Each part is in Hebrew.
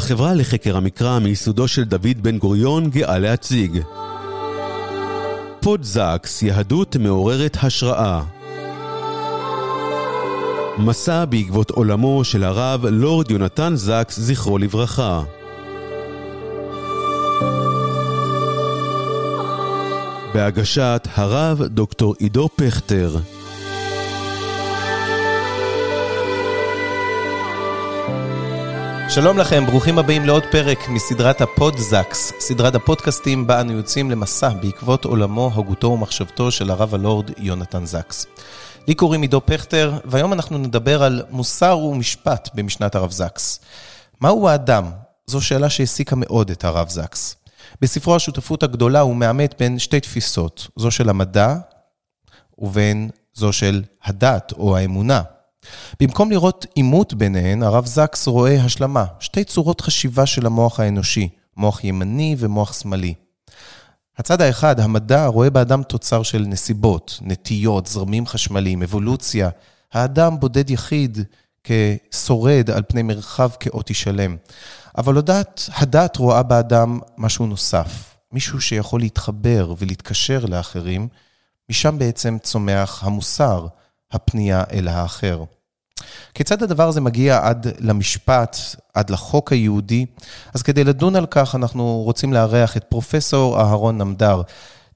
החברה לחקר המקרא מיסודו של דוד בן גוריון גאה להציג. פודזקס, יהדות מעוררת השראה. מסע בעקבות עולמו של הרב לורד יונתן זקס, זכרו לברכה. בהגשת הרב דוקטור עידו פכטר. שלום לכם, ברוכים הבאים לעוד פרק מסדרת הפודזקס, סדרת הפודקאסטים בה אנו יוצאים למסע בעקבות עולמו, הגותו ומחשבתו של הרב הלורד יונתן זקס. לי קוראים עידו פכטר, והיום אנחנו נדבר על מוסר ומשפט במשנת הרב זקס. מהו האדם? זו שאלה שהעסיקה מאוד את הרב זקס. בספרו השותפות הגדולה הוא מעמת בין שתי תפיסות, זו של המדע ובין זו של הדת או האמונה. במקום לראות עימות ביניהן, הרב זקס רואה השלמה, שתי צורות חשיבה של המוח האנושי, מוח ימני ומוח שמאלי. הצד האחד, המדע, רואה באדם תוצר של נסיבות, נטיות, זרמים חשמליים, אבולוציה. האדם בודד יחיד כשורד על פני מרחב כאוטי שלם. אבל הדת, הדת רואה באדם משהו נוסף, מישהו שיכול להתחבר ולהתקשר לאחרים, משם בעצם צומח המוסר, הפנייה אל האחר. כיצד הדבר הזה מגיע עד למשפט, עד לחוק היהודי? אז כדי לדון על כך, אנחנו רוצים לארח את פרופסור אהרון נמדר,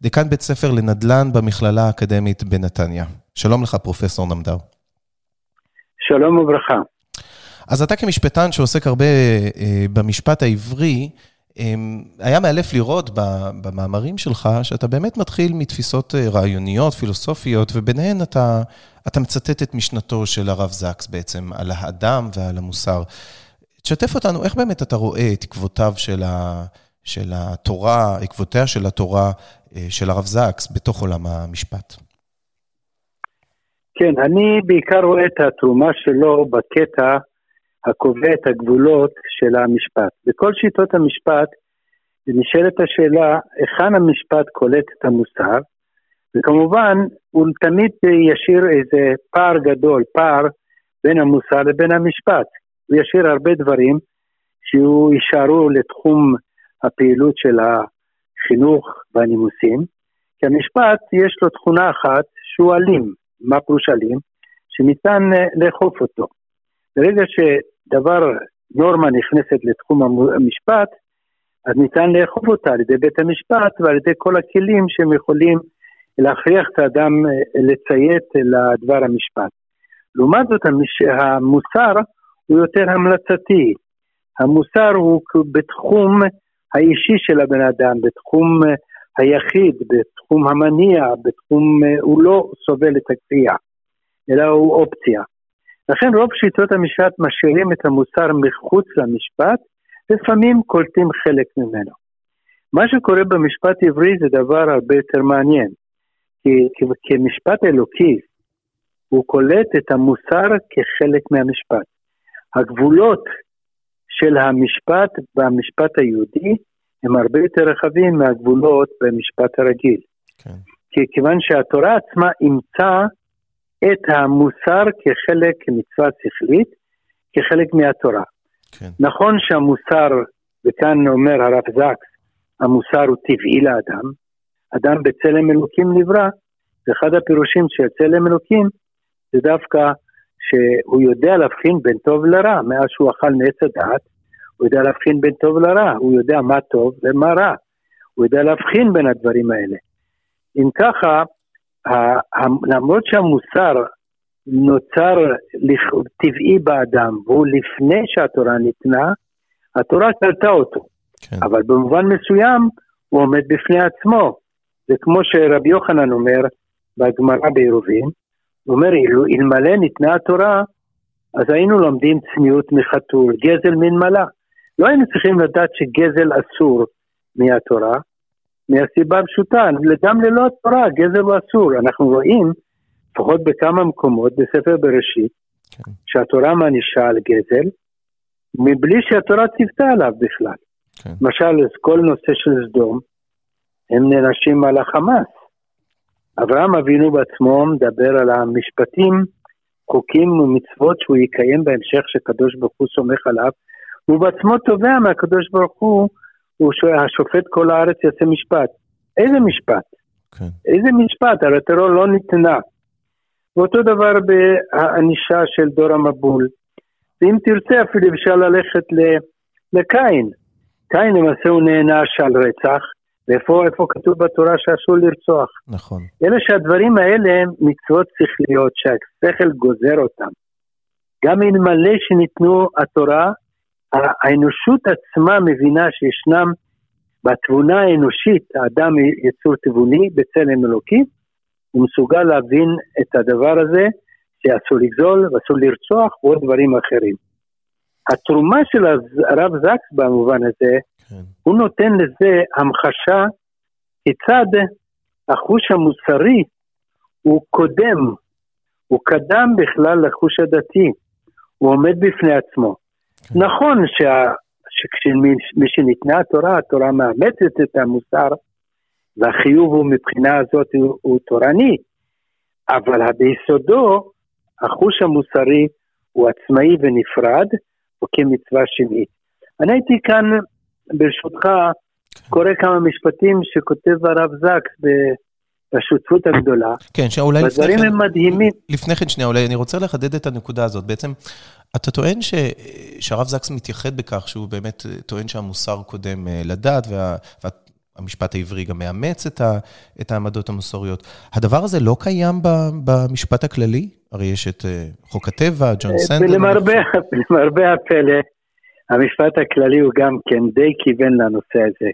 דיקן בית ספר לנדל"ן במכללה האקדמית בנתניה. שלום לך, פרופסור נמדר. שלום וברכה. אז אתה כמשפטן שעוסק הרבה אה, במשפט העברי, היה מאלף לראות במאמרים שלך שאתה באמת מתחיל מתפיסות אה, רעיוניות, פילוסופיות, וביניהן אתה, אתה מצטט את משנתו של הרב זקס בעצם, על האדם ועל המוסר. תשתף אותנו, איך באמת אתה רואה את עקבותיו של, ה, של התורה, עקבותיה של התורה אה, של הרב זקס בתוך עולם המשפט? כן, אני בעיקר רואה את התרומה שלו בקטע הקובע את הגבולות של המשפט. בכל שיטות המשפט נשאלת השאלה היכן המשפט קולט את המוסר, וכמובן הוא תמיד ישאיר איזה פער גדול, פער בין המוסר לבין המשפט. הוא ישאיר הרבה דברים שהוא יישארו לתחום הפעילות של החינוך והנימוסים, כי המשפט יש לו תכונה אחת שהוא אלים, מה פירוש אלים? שניתן לאכוף אותו. ברגע ש... דבר, נורמה נכנסת לתחום המשפט, אז ניתן לאכוף אותה על ידי בית המשפט ועל ידי כל הכלים שהם יכולים להכריח את האדם אה, לציית לדבר המשפט. לעומת זאת, המוסר הוא יותר המלצתי. המוסר הוא בתחום האישי של הבן אדם, בתחום אה, היחיד, בתחום המניע, בתחום, אה, הוא לא סובל את הכפייה, אלא הוא אופציה. לכן רוב שיטות המשפט משאירים את המוסר מחוץ למשפט, לפעמים קולטים חלק ממנו. מה שקורה במשפט עברי זה דבר הרבה יותר מעניין, כי כמשפט אלוקי הוא קולט את המוסר כחלק מהמשפט. הגבולות של המשפט במשפט היהודי הם הרבה יותר רחבים מהגבולות במשפט הרגיל. כן. כי כיוון שהתורה עצמה אימצה את המוסר כחלק מצווה שכלית, כחלק מהתורה. כן. נכון שהמוסר, וכאן אומר הרב זקס, המוסר הוא טבעי לאדם, אדם בצלם אלוקים נברא, ואחד הפירושים של צלם אלוקים זה דווקא שהוא יודע להבחין בין טוב לרע, מאז שהוא אכל מעץ הדעת, הוא יודע להבחין בין טוב לרע, הוא יודע מה טוב ומה רע, הוא יודע להבחין בין הדברים האלה. אם ככה, למרות שהמוסר נוצר טבעי באדם והוא לפני שהתורה ניתנה, התורה קלטה אותו. כן. אבל במובן מסוים הוא עומד בפני עצמו. זה כמו שרבי יוחנן אומר בגמרא בעירובין, הוא אומר, אלמלא ניתנה התורה, אז היינו לומדים צניעות מחתול, גזל מן מלה. לא היינו צריכים לדעת שגזל אסור מהתורה, מהסיבה הפשוטה, גם ללא התורה, גזל הוא אסור. אנחנו רואים, לפחות בכמה מקומות בספר בראשית, כן. שהתורה מענישה על גזל, מבלי שהתורה ציוותה עליו בכלל. כן. למשל, כל נושא של סדום, הם נענשים על החמאס. אברהם אבינו בעצמו מדבר על המשפטים, חוקים ומצוות שהוא יקיים בהמשך, שקדוש ברוך הוא סומך עליו, הוא בעצמו תובע מהקדוש ברוך הוא, הוא השופט כל הארץ יעשה משפט. איזה משפט? כן. איזה משפט? הרי הטרור לא ניתנה. ואותו דבר בענישה של דור המבול. ואם תרצה אפילו אפשר ללכת לקין. קין למעשה הוא נענש על רצח, ואיפה כתוב בתורה שאסור לרצוח? נכון. אלא שהדברים האלה הם מצוות שכליות שהשכל גוזר אותם. גם אלמלא שניתנו התורה, האנושות עצמה מבינה שישנם בתבונה האנושית, האדם יצור תבוני בצלם אלוקי, הוא מסוגל להבין את הדבר הזה, שאסור לגזול ואסור לרצוח ועוד דברים אחרים. התרומה של הרב זקס במובן הזה, כן. הוא נותן לזה המחשה כיצד החוש המוסרי הוא קודם, הוא קדם בכלל לחוש הדתי, הוא עומד בפני עצמו. נכון שה, שכשמשניתנה התורה, התורה מאמצת את המוסר, והחיוב הוא מבחינה הזאת הוא, הוא תורני, אבל ביסודו החוש המוסרי הוא עצמאי ונפרד, או כמצווה שמית. אני הייתי כאן, ברשותך, קורא כמה משפטים שכותב הרב זקס בשותפות הגדולה. כן, שאולי לפני כן... הם מדהימים. לפני כן, שנייה, אולי אני רוצה לחדד את הנקודה הזאת. בעצם, אתה טוען ש, שהרב זקס מתייחד בכך שהוא באמת טוען שהמוסר קודם אה, לדת, וה, והמשפט העברי גם מאמץ את, ה, את העמדות המוסריות. הדבר הזה לא קיים במשפט הכללי? הרי יש את אה, חוק הטבע, ג'ון אה, סנדל. למרבה הפלא, המשפט הכללי הוא גם כן די כיוון לנושא הזה.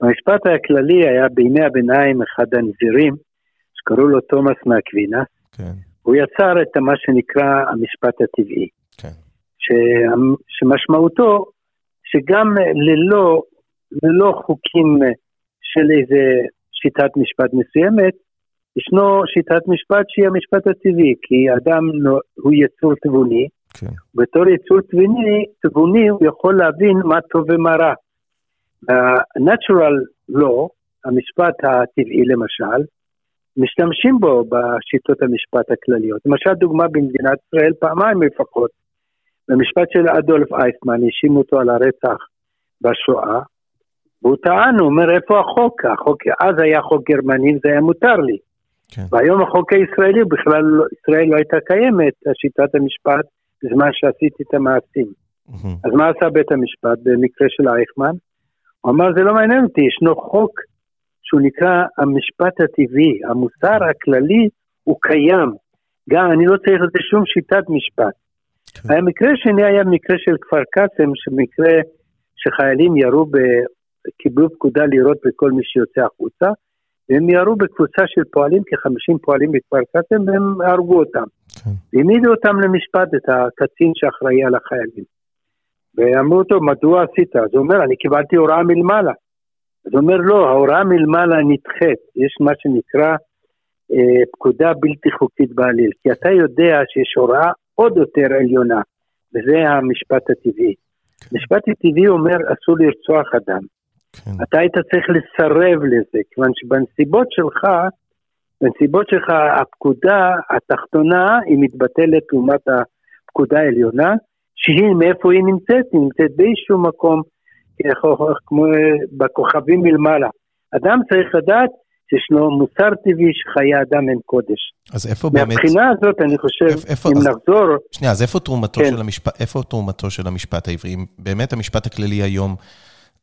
במשפט הכללי היה בימי הביניים אחד הנזירים, שקראו לו תומאס מאקווינס, כן. הוא יצר את מה שנקרא המשפט הטבעי. ש... שמשמעותו שגם ללא, ללא חוקים של איזה שיטת משפט מסוימת, ישנו שיטת משפט שהיא המשפט הטבעי, כי אדם הוא יצור תבוני, כן. בתור יצור תבוני, תבוני הוא יכול להבין מה טוב ומה רע. ה-natural law, המשפט הטבעי למשל, משתמשים בו בשיטות המשפט הכלליות. למשל דוגמה במדינת ישראל פעמיים לפחות. במשפט של אדולף אייסמן האשימו אותו על הרצח בשואה, והוא טען, הוא אומר איפה החוק? החוק, אז היה חוק גרמני זה היה מותר לי. כן. והיום החוק הישראלי, בכלל לא, ישראל לא הייתה קיימת, שיטת המשפט, בזמן שעשיתי את המעשים. Mm-hmm. אז מה עשה בית המשפט במקרה של אייכמן? הוא אמר, זה לא מעניין אותי, ישנו חוק שהוא נקרא המשפט הטבעי, המוסר הכללי הוא קיים. גם אני לא צריך לזה שום שיטת משפט. כן. המקרה השני היה מקרה של כפר קאסם, שמקרה שחיילים ירו, ב... קיבלו פקודה לירות בכל מי שיוצא החוצה, והם ירו בקבוצה של פועלים, כ-50 פועלים בכפר קאסם, והם הרגו אותם. כן. והעמידו אותם למשפט, את הקצין שאחראי על החיילים. ואמרו אותו, מדוע עשית? אז הוא אומר, אני קיבלתי הוראה מלמעלה. אז הוא אומר, לא, ההוראה מלמעלה נדחית. יש מה שנקרא אה, פקודה בלתי חוקית בעליל. כי אתה יודע שיש הוראה עוד יותר עליונה, וזה המשפט הטבעי. כן. המשפט הטבעי אומר, אסור לרצוח אדם. כן. אתה היית צריך לסרב לזה, כיוון שבנסיבות שלך, בנסיבות שלך הפקודה התחתונה היא מתבטלת לעומת הפקודה העליונה, שהיא, מאיפה היא נמצאת? היא נמצאת באיזשהו מקום, כמו בכוכבים מלמעלה. אדם צריך לדעת שישנו מוסר טבעי שחיי אדם הם קודש. אז איפה באמת... מהבחינה הזאת, אני חושב, איפה, אם אז, נחזור... שנייה, אז איפה תרומתו, כן. של המשפט, איפה תרומתו של המשפט העברי? באמת המשפט הכללי היום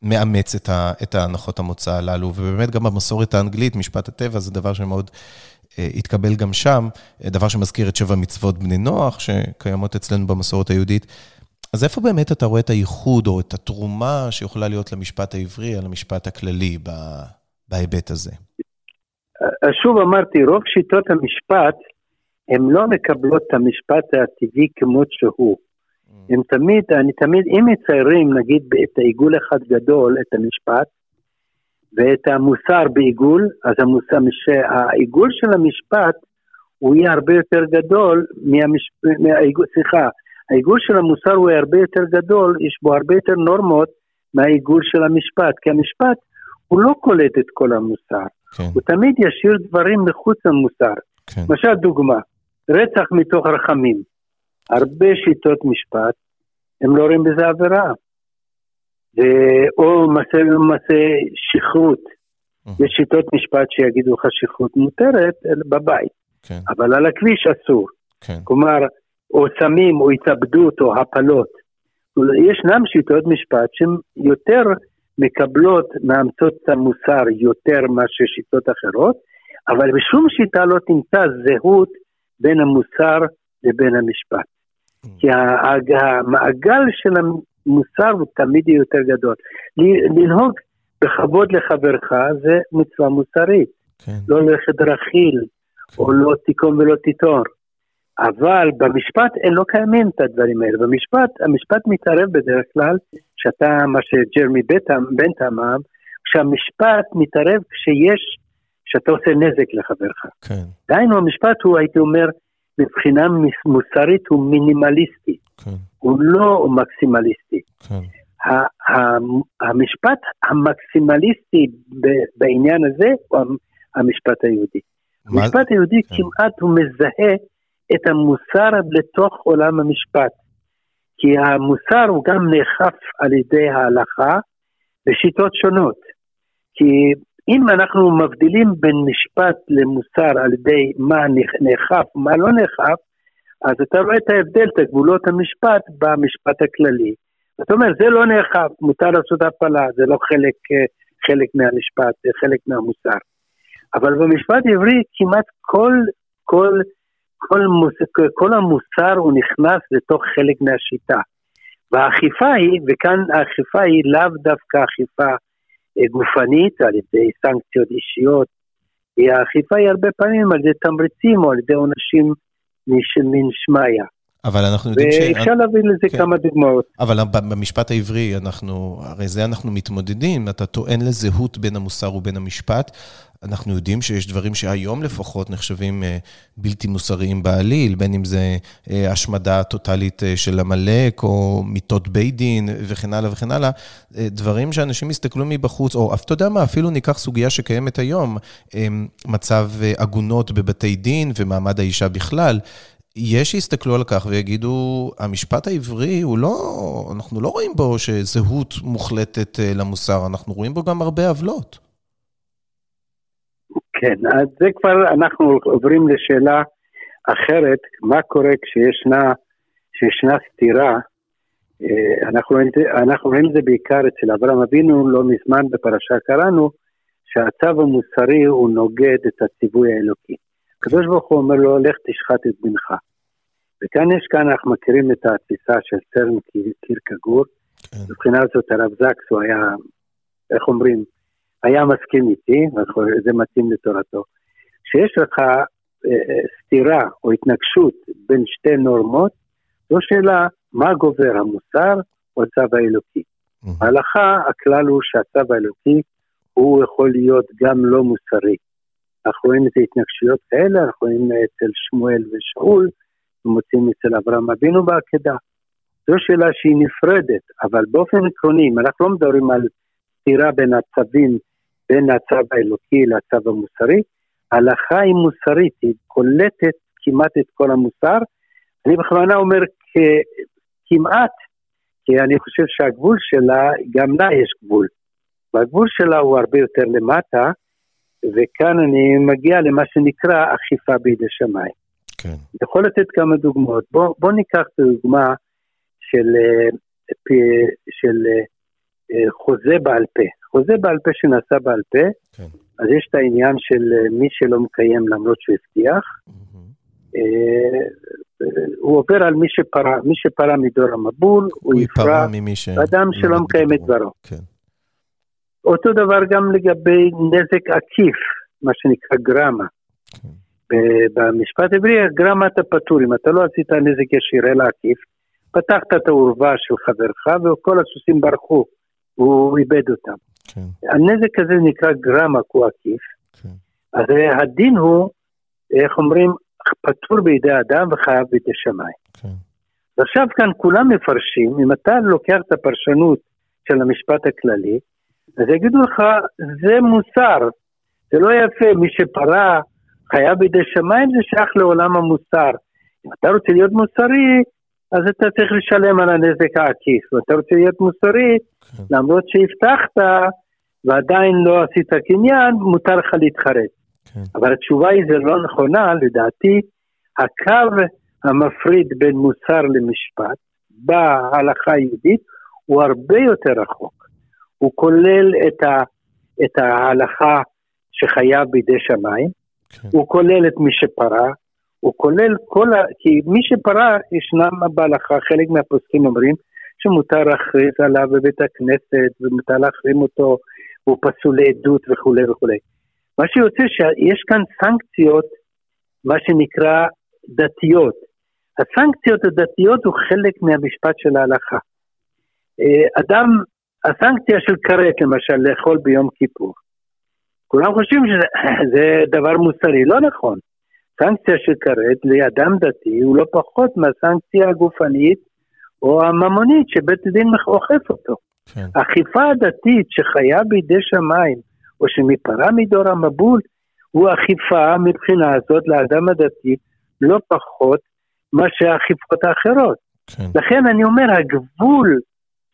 מאמץ את, ה, את ההנחות המוצא הללו, ובאמת גם במסורת האנגלית, משפט הטבע זה דבר שמאוד אה, התקבל גם שם, אה, דבר שמזכיר את שבע מצוות בני נוח, שקיימות אצלנו במסורת היהודית. אז איפה באמת אתה רואה את הייחוד או את התרומה שיכולה להיות למשפט העברי על המשפט הכללי בהיבט הזה? שוב אמרתי, רוב שיטות המשפט, הן לא מקבלות את המשפט הטבעי כמות שהוא. הם תמיד, אני תמיד, אם מציירים נגיד את העיגול אחד גדול, את המשפט, ואת המוסר בעיגול, אז המוסר, העיגול של המשפט הוא יהיה הרבה יותר גדול מהעיגול, סליחה, העיגול של המוסר הוא הרבה יותר גדול, יש בו הרבה יותר נורמות מהעיגול של המשפט, כי המשפט הוא לא קולט את כל המוסר, כן. הוא תמיד ישאיר דברים מחוץ למוסר. כן. למשל דוגמה, רצח מתוך רחמים. הרבה שיטות משפט, הם לא רואים בזה עבירה. או מעשה, מעשה שכרות. יש שיטות משפט שיגידו לך שכרות מותרת בבית, כן. אבל על הכביש אסור. כן. כלומר, או סמים, או התאבדות, או הפלות. ישנם שיטות משפט שהן יותר מקבלות, מאמצות את המוסר יותר מאשר שיטות אחרות, אבל בשום שיטה לא תמצא זהות בין המוסר לבין המשפט. Mm. כי המעגל של המוסר הוא תמיד יותר גדול. לנהוג בכבוד לחברך זה מצווה מוסרית. כן. לא ללכת רכיל, כן. או לא תיקום ולא תיטור. אבל במשפט אין לא קיימים את הדברים האלה. במשפט, המשפט מתערב בדרך כלל, שאתה, מה שג'רמי בנט אמר, שהמשפט מתערב כשיש, שאתה עושה נזק לחברך. כן. דהיינו, המשפט הוא, הייתי אומר, מבחינה מוסרית הוא מינימליסטי. כן. הוא לא מקסימליסטי. כן. המשפט המקסימליסטי בעניין הזה הוא המשפט היהודי. המשפט היהודי כן. כמעט הוא מזהה את המוסר לתוך עולם המשפט. כי המוסר הוא גם נאכף על ידי ההלכה בשיטות שונות. כי אם אנחנו מבדילים בין משפט למוסר על ידי מה נאכף ומה לא נאכף, אז אתה רואה את ההבדל, את גבולות המשפט במשפט הכללי. אתה אומר, זה לא נאכף, מותר לעשות הפלה, זה לא חלק, חלק מהמשפט, זה חלק מהמוסר. אבל במשפט העברי כמעט כל, כל כל, מוס, כל המוסר הוא נכנס לתוך חלק מהשיטה. והאכיפה היא, וכאן האכיפה היא לאו דווקא אכיפה אה, גופנית על ידי סנקציות אישיות, האכיפה היא הרבה פעמים על ידי תמריצים או על ידי עונשים מן שמיא. אבל אנחנו יודעים ש... ואפשר להביא לזה כן. כמה דוגמאות. אבל במשפט העברי, אנחנו, הרי זה אנחנו מתמודדים, אתה טוען לזהות בין המוסר ובין המשפט. אנחנו יודעים שיש דברים שהיום לפחות נחשבים אה, בלתי מוסריים בעליל, בין אם זה אה, השמדה טוטאלית אה, של עמלק, או מיטות בית דין, וכן הלאה וכן הלאה. דברים שאנשים יסתכלו מבחוץ, או אתה יודע מה, אפילו ניקח סוגיה שקיימת היום, מצב עגונות בבתי דין ומעמד האישה בכלל. יש שיסתכלו על כך ויגידו, המשפט העברי הוא לא, אנחנו לא רואים בו שזהות מוחלטת למוסר, אנחנו רואים בו גם הרבה עוולות. כן, אז זה כבר, אנחנו עוברים לשאלה אחרת, מה קורה כשישנה שישנה סתירה, אה, אנחנו, אנחנו רואים את זה בעיקר אצל אברהם אבינו, לא מזמן בפרשה קראנו, שהצו המוסרי הוא נוגד את הציווי האלוקי. הקדוש ברוך הוא אומר לו, לך תשחט את בנך. וכאן יש כאן, אנחנו מכירים את התפיסה של סרן קירקגור. כן. מבחינה זאת הרב זקס הוא היה, איך אומרים, היה מסכים איתי, זה מתאים לתורתו, שיש לך אה, אה, סתירה או התנגשות בין שתי נורמות, זו שאלה מה גובר, המוסר או הצו האלוקי. בהלכה הכלל הוא שהצו האלוקי הוא יכול להיות גם לא מוסרי. אנחנו רואים את ההתנגשויות כאלה, אנחנו רואים אצל שמואל ושאול, ומוצאים אצל אברהם אבינו בעקדה. זו שאלה שהיא נפרדת, אבל באופן עקרוני, אם אנחנו לא מדברים על סתירה בין הצווים בין הצו האלוקי לצו המוסרי. ההלכה היא מוסרית, היא קולטת כמעט את כל המוסר. אני בכוונה אומר כמעט, כי אני חושב שהגבול שלה, גם לה יש גבול. והגבול שלה הוא הרבה יותר למטה, וכאן אני מגיע למה שנקרא אכיפה בידי שמיים. כן. אני יכול לתת כמה דוגמאות. בואו בוא ניקח את הדוגמה של, אה, של אה, חוזה בעל פה. חוזה בעל פה שנעשה בעל פה, כן. אז יש את העניין של אה, מי שלא מקיים למרות שהוא הבטיח. Mm-hmm. הוא עובר על מי שפרע, מי שפרע מדור המבול, הוא יפרע אדם שלא מקיים את דברו. כן. אותו דבר גם לגבי נזק עקיף, מה שנקרא גרמה. כן. במשפט העברי, גרמה אתה פטור, אם אתה לא עשית נזק ישיר אלא עקיף, פתחת את העורבה של חברך וכל הסוסים ברחו, הוא איבד אותם. כן. הנזק הזה נקרא גרם עקיף. כן. אז הדין הוא, איך אומרים, פטור בידי אדם וחייב בידי שמיים. כן. ועכשיו כאן כולם מפרשים, אם אתה לוקח את הפרשנות של המשפט הכללי, אז יגידו לך, זה מוסר, זה לא יפה, מי שפרה חייב בידי שמיים זה שייך לעולם המוסר. אם אתה רוצה להיות מוסרי, אז אתה צריך לשלם על הנזק העקיף. ואתה רוצה להיות מוסרי, כן. למרות שהבטחת ועדיין לא עשית קניין, מותר לך להתחרט. כן. אבל התשובה היא זה לא נכונה, לדעתי, הקו המפריד בין מוסר למשפט בהלכה היהודית הוא הרבה יותר רחוק. הוא כולל את, ה, את ההלכה שחייב בידי שמיים, כן. הוא כולל את מי שפרע, הוא כולל כל ה... כי מי שפרע, ישנם בהלכה, חלק מהפוסקים אומרים שמותר להכריז עליו בבית הכנסת, ומותר להחרים אותו, הוא פסול לעדות וכולי וכולי. מה שיוצא שיש כאן סנקציות, מה שנקרא דתיות. הסנקציות הדתיות הוא חלק מהמשפט של ההלכה. אה, אדם, הסנקציה של כרת למשל, לאכול ביום כיפור. כולם חושבים שזה דבר מוסרי, לא נכון. סנקציה של כרת לאדם דתי הוא לא פחות מהסנקציה הגופנית או הממונית שבית הדין אוכף אותו. כן. האכיפה הדתית שחיה בידי שמיים, או שמפרה מדור המבול, הוא אכיפה מבחינה הזאת לאדם הדתי לא פחות מאשר האכיפות האחרות. כן. לכן אני אומר, הגבול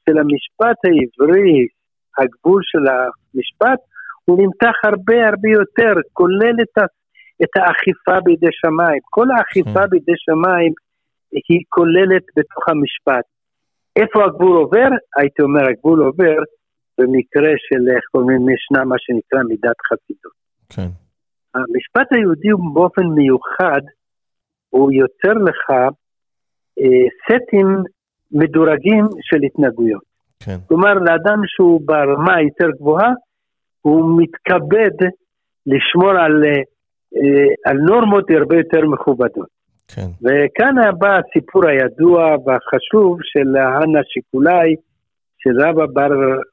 של המשפט העברי, הגבול של המשפט, הוא נמתח הרבה הרבה יותר, כולל את, ה, את האכיפה בידי שמיים. כל האכיפה כן. בידי שמיים היא כוללת בתוך המשפט. איפה הגבול עובר? הייתי אומר, הגבול עובר במקרה של, איך קוראים, ישנה מה שנקרא מידת חסידות. כן. המשפט היהודי הוא באופן מיוחד, הוא יוצר לך אה, סטים מדורגים של התנהגויות. כן. כלומר, לאדם שהוא ברמה יותר גבוהה, הוא מתכבד לשמור על, אה, אה, על נורמות הרבה יותר מכובדות. כן. וכאן בא הסיפור הידוע והחשוב של הנה שיקולאי, של רבא בר,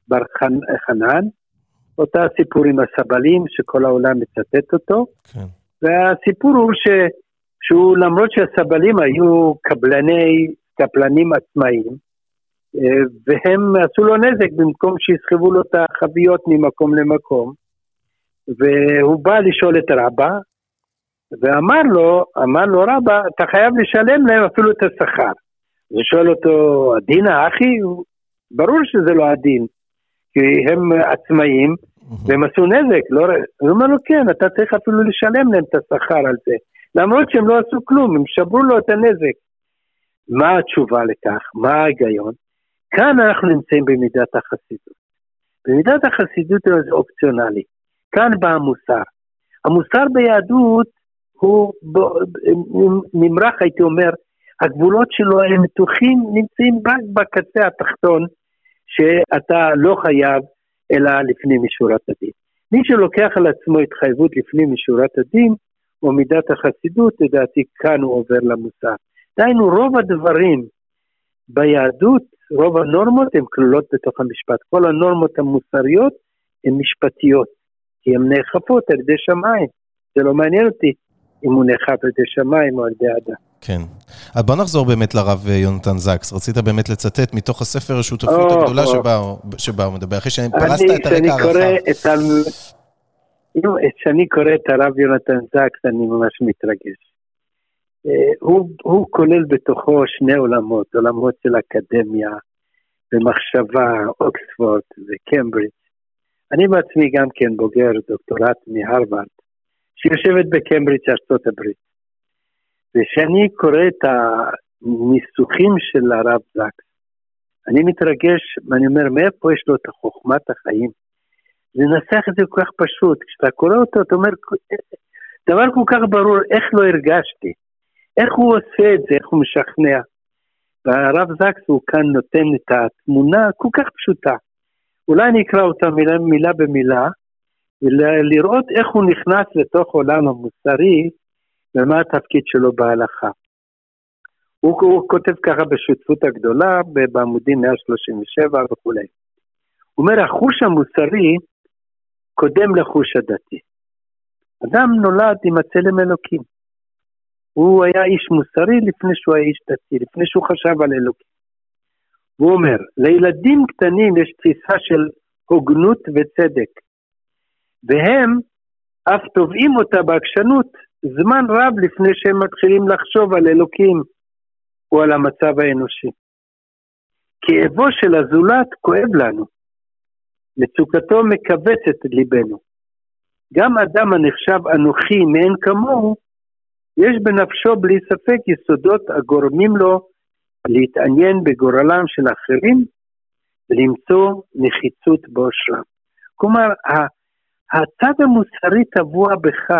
בר חנ, חנן, אותה סיפור עם הסבלים שכל העולם מצטט אותו, כן. והסיפור הוא ש, שהוא למרות שהסבלים היו קבלני, קבלנים עצמאיים, אה, והם עשו לו נזק במקום שיסחבו לו את החביות ממקום למקום, והוא בא לשאול את רבא, ואמר לו, אמר לו רבא, אתה חייב לשלם להם אפילו את השכר. אז שואל אותו, הדין האחי? ברור שזה לא הדין, כי הם עצמאים והם עשו נזק, לא... הוא אומר לו, כן, אתה צריך אפילו לשלם להם את השכר על זה. למרות שהם לא עשו כלום, הם שברו לו את הנזק. מה התשובה לכך? מה ההיגיון? כאן אנחנו נמצאים במידת החסידות. במידת החסידות זה אופציונלי. כאן בא המוסר. המוסר ביהדות הוא נמרח, הייתי אומר, הגבולות שלו הם מתוחים, נמצאים רק בקצה התחתון, שאתה לא חייב אלא לפנים משורת הדין. מי שלוקח על עצמו התחייבות לפנים משורת הדין, או מידת החסידות, לדעתי כאן הוא עובר למוסר. דהיינו, רוב הדברים ביהדות, רוב הנורמות הן כלולות בתוך המשפט. כל הנורמות המוסריות הן משפטיות, כי הן נאכפות על ידי שמיים. זה לא מעניין אותי אם הוא נאכף על ידי שמיים או על ידי אדם. כן. אז בוא נחזור באמת לרב יונתן זקס. רצית באמת לצטט מתוך הספר השותפות או, הגדולה או. שבה, שבה הוא מדבר, אחרי שפרסת את הרקע הרחב. כשאני קורא את הרב יונתן זקס, אני ממש מתרגש. אה, הוא, הוא כולל בתוכו שני עולמות, עולמות של אקדמיה ומחשבה, אוקספורד וקמברידג'. אני בעצמי גם כן בוגר דוקטורט מהרווארד, שיושבת בקמברידג' ארצות הברית. וכשאני קורא את הניסוחים של הרב זקס, אני מתרגש, ואני אומר, מאיפה יש לו את חוכמת החיים? לנסח את זה כל כך פשוט, כשאתה קורא אותו, אתה אומר, דבר כל כך ברור, איך לא הרגשתי? איך הוא עושה את זה, איך הוא משכנע? והרב זקס הוא כאן נותן את התמונה כל כך פשוטה. אולי אני אקרא אותה מילה, מילה במילה, ולראות איך הוא נכנס לתוך עולם המוסרי, ומה התפקיד שלו בהלכה. הוא, הוא כותב ככה בשותפות הגדולה, בעמודים 137 וכולי. הוא אומר, החוש המוסרי קודם לחוש הדתי. אדם נולד עם הצלם אלוקים. הוא היה איש מוסרי לפני שהוא היה איש דתי, לפני שהוא חשב על אלוקים. הוא אומר, לילדים קטנים יש תפיסה של הוגנות וצדק, והם אף תובעים אותה בעקשנות זמן רב לפני שהם מתחילים לחשוב על אלוקים. הוא על המצב האנושי. כאבו של הזולת כואב לנו. מצוקתו מכווצת את ליבנו. גם אדם הנחשב אנוכי מאין כמוהו, יש בנפשו בלי ספק יסודות הגורמים לו להתעניין בגורלם של אחרים ולמצוא נחיצות באושרם. כלומר, הצד המוסרי טבוע בך.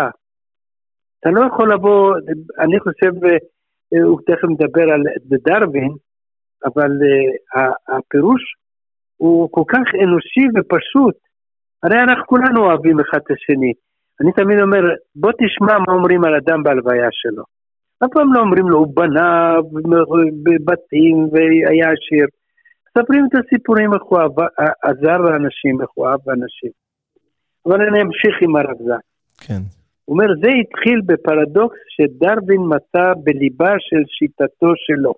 אתה לא יכול לבוא, אני חושב, הוא תכף מדבר על דרווין, אבל הפירוש הוא כל כך אנושי ופשוט. הרי אנחנו כולנו אוהבים אחד את השני. אני תמיד אומר, בוא תשמע מה אומרים על אדם בהלוויה שלו. אף פעם לא אומרים לו, הוא בנה בבתים והיה עשיר. מספרים את הסיפורים איך הוא עזר לאנשים, איך הוא אהב לאנשים. אבל אני אמשיך עם הרב זק. כן. הוא אומר, זה התחיל בפרדוקס שדרווין מצא בליבה של שיטתו שלו.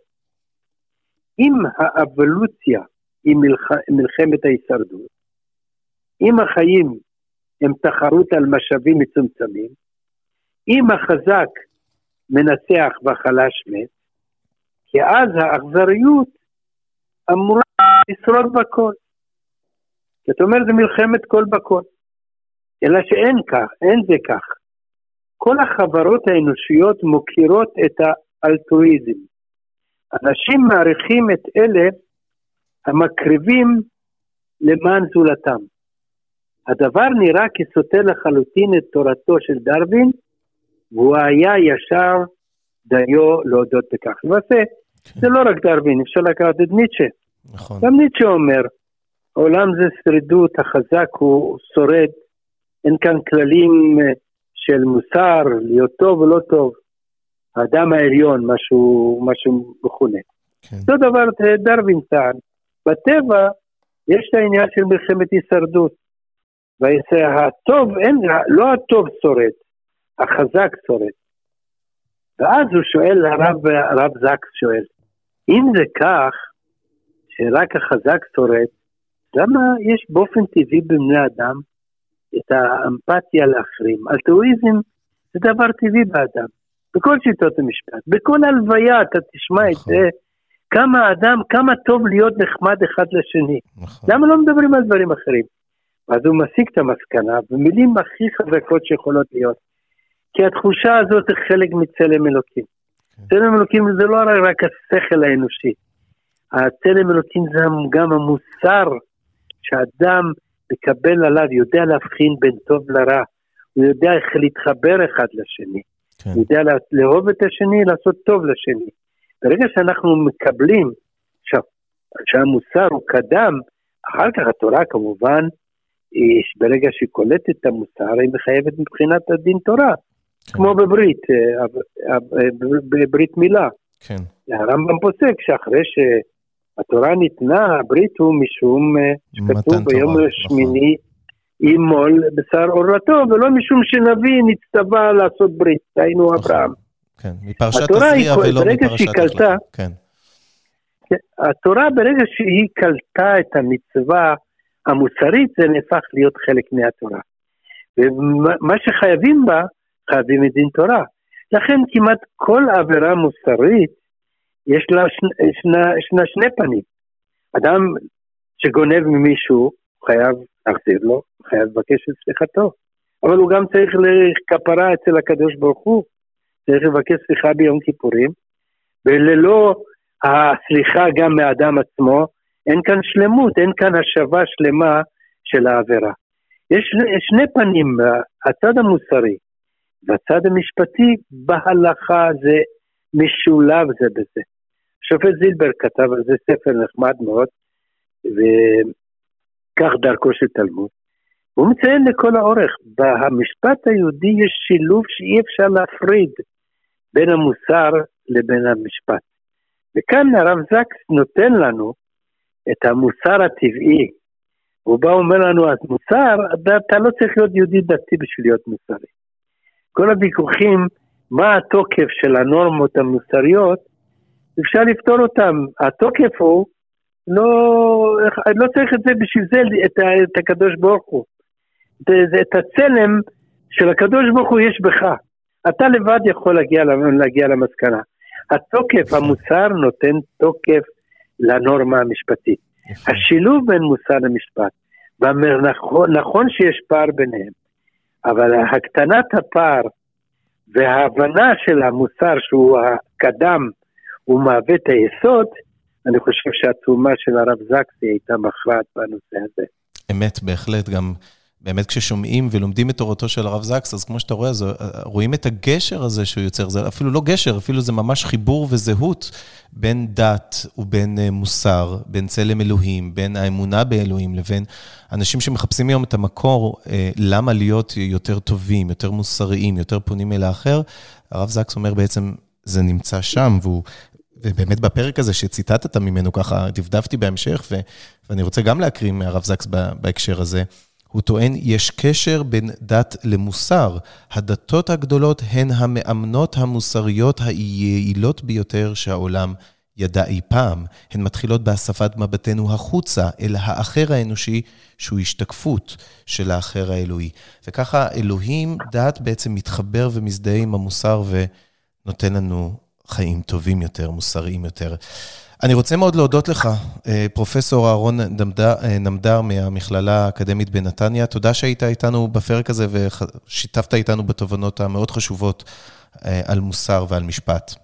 אם האבולוציה היא מלח... מלחמת ההישרדות, אם החיים הם תחרות על משאבים מצומצמים, אם החזק מנצח והחלש מת, כי אז האכזריות אמורה לשרוד בכל. זאת אומרת, זה מלחמת כל בכל. אלא שאין כך, אין זה כך. כל החברות האנושיות מוכירות את האלטרואיזם. אנשים מעריכים את אלה המקריבים למען זולתם. הדבר נראה כסותר לחלוטין את תורתו של דרווין, והוא היה ישר דיו להודות בכך. למעשה, זה לא רק דרווין, אפשר לקחת את ניטשה. נכון. גם ניטשה אומר, העולם זה שרידות, החזק הוא שורד, אין כאן כללים אה, של מוסר, להיות טוב או לא טוב. האדם העליון, משהו, משהו מכונה. כן. אותו דבר דרווין טען. בטבע יש את העניין של מלחמת הישרדות. והטוב, אין, לא הטוב שורד, החזק שורד. ואז הוא שואל, הרב, הרב זקס שואל, אם זה כך, שרק החזק שורד, למה יש באופן טבעי בבני אדם את האמפתיה לאחרים? אלטרואיזם זה דבר טבעי באדם, בכל שיטות המשפט. בכל הלוויה אתה תשמע את נכון. זה, כמה אדם, כמה טוב להיות נחמד אחד לשני. נכון. למה לא מדברים על דברים אחרים? אז הוא מסיק את המסקנה במילים הכי חזקות שיכולות להיות. כי התחושה הזאת זה חלק מצלם אלוקים. צלם אלוקים זה לא רק השכל האנושי. הצלם אלוקים זה גם המוסר שאדם מקבל עליו, יודע להבחין בין טוב לרע. הוא יודע איך להתחבר אחד לשני. כן. הוא יודע לה- לאהוב את השני, לעשות טוב לשני. ברגע שאנחנו מקבלים עכשיו, שהמוסר הוא קדם, אחר כך התורה כמובן, היא, ברגע שהיא קולטת את המוסר, היא מחייבת מבחינת הדין תורה, כמו בברית, אה, אה, אה, בברית מילה. כן. הרמב"ם פוסק שאחרי שהתורה ניתנה, הברית הוא משום שכתוב ביום תורה, השמיני ימול בשר עורלתו, ולא משום שנביא נצטווה לעשות ברית, דהיינו נכון. אברהם. כן. מפרשת כל- ולא מפרשת החלטה. כן. התורה ברגע שהיא קלטה את המצווה המוסרית, זה נהפך להיות חלק מהתורה. ומה שחייבים בה, חייבים את דין תורה. לכן כמעט כל עבירה מוסרית, יש לה שני, שני, שני, שני פנים. אדם שגונב ממישהו, חייב להחזיר לו, חייב לבקש את סליחתו. אבל הוא גם צריך לכפרה אצל הקדוש ברוך הוא, צריך לבקש סליחה ביום כיפורים, וללא הסליחה גם מהאדם עצמו, אין כאן שלמות, אין כאן השבה שלמה של העבירה. יש שני, פנים, הצד המוסרי והצד המשפטי בהלכה זה משולב זה בזה. השופט זילבר כתב על זה ספר נחמד מאוד, וכך דרכו של תלמוד. הוא מציין לכל האורך, במשפט היהודי יש שילוב שאי אפשר להפריד בין המוסר לבין המשפט. וכאן הרב זקס נותן לנו את המוסר הטבעי. הוא בא ואומר לנו, אז מוסר, אתה, לא צריך להיות יהודי דתי בשביל להיות מוסרי. כל הוויכוחים, מה התוקף של הנורמות המוסריות, אפשר לפתור אותם. התוקף הוא, לא, לא צריך את זה בשביל זה, את, את הקדוש ברוך הוא. את, את הצלם של הקדוש ברוך הוא יש בך. אתה לבד יכול להגיע, להגיע למסקנה. התוקף, המוסר נותן תוקף לנורמה המשפטית. השילוב בין מוסר למשפט, נכון, נכון שיש פער ביניהם, אבל הקטנת הפער וההבנה של המוסר שהוא הקדם, הוא מהווה את היסוד, אני חושב שהתרומה של הרב זקסי הייתה מכרעת בנושא הזה. אמת, בהחלט, גם באמת כששומעים ולומדים את תורתו של הרב זקס, אז כמו שאתה רואה, אז רואים את הגשר הזה שהוא יוצר, זה אפילו לא גשר, אפילו זה ממש חיבור וזהות בין דת ובין אה, מוסר, בין צלם אלוהים, בין האמונה באלוהים, לבין אנשים שמחפשים היום את המקור, אה, למה להיות יותר טובים, יותר מוסריים, יותר פונים אל האחר. הרב זקס אומר בעצם, זה נמצא שם, והוא ובאמת בפרק הזה שציטטת ממנו ככה, דפדפתי בהמשך, ו, ואני רוצה גם להקריא מהרב זקס בהקשר הזה. הוא טוען, יש קשר בין דת למוסר. הדתות הגדולות הן המאמנות המוסריות היעילות ביותר שהעולם ידע אי פעם. הן מתחילות בהספת מבטנו החוצה אל האחר האנושי, שהוא השתקפות של האחר האלוהי. וככה אלוהים, דת בעצם מתחבר ומזדהה עם המוסר ונותן לנו חיים טובים יותר, מוסריים יותר. אני רוצה מאוד להודות לך, אה, פרופסור אהרון נמדר, אה, נמדר מהמכללה האקדמית בנתניה. תודה שהיית איתנו בפרק הזה ושיתפת איתנו בתובנות המאוד חשובות אה, על מוסר ועל משפט.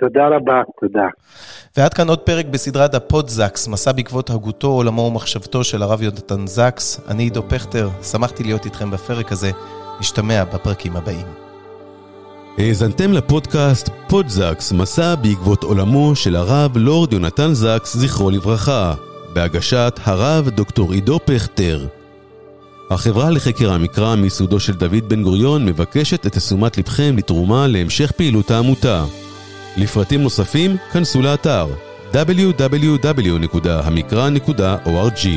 תודה רבה, תודה. ועד כאן עוד פרק בסדרת הפודזקס, מסע בעקבות הגותו, עולמו ומחשבתו של הרב יונתן זקס. אני עידו פכטר, שמחתי להיות איתכם בפרק הזה. נשתמע בפרקים הבאים. האזנתם לפודקאסט פודזקס, מסע בעקבות עולמו של הרב לורד יונתן זקס, זכרו לברכה, בהגשת הרב דוקטור עידו פכטר. החברה לחקר המקרא מיסודו של דוד בן גוריון מבקשת את תשומת לבכם לתרומה להמשך פעילות העמותה. לפרטים נוספים, כנסו לאתר www.המקרא.org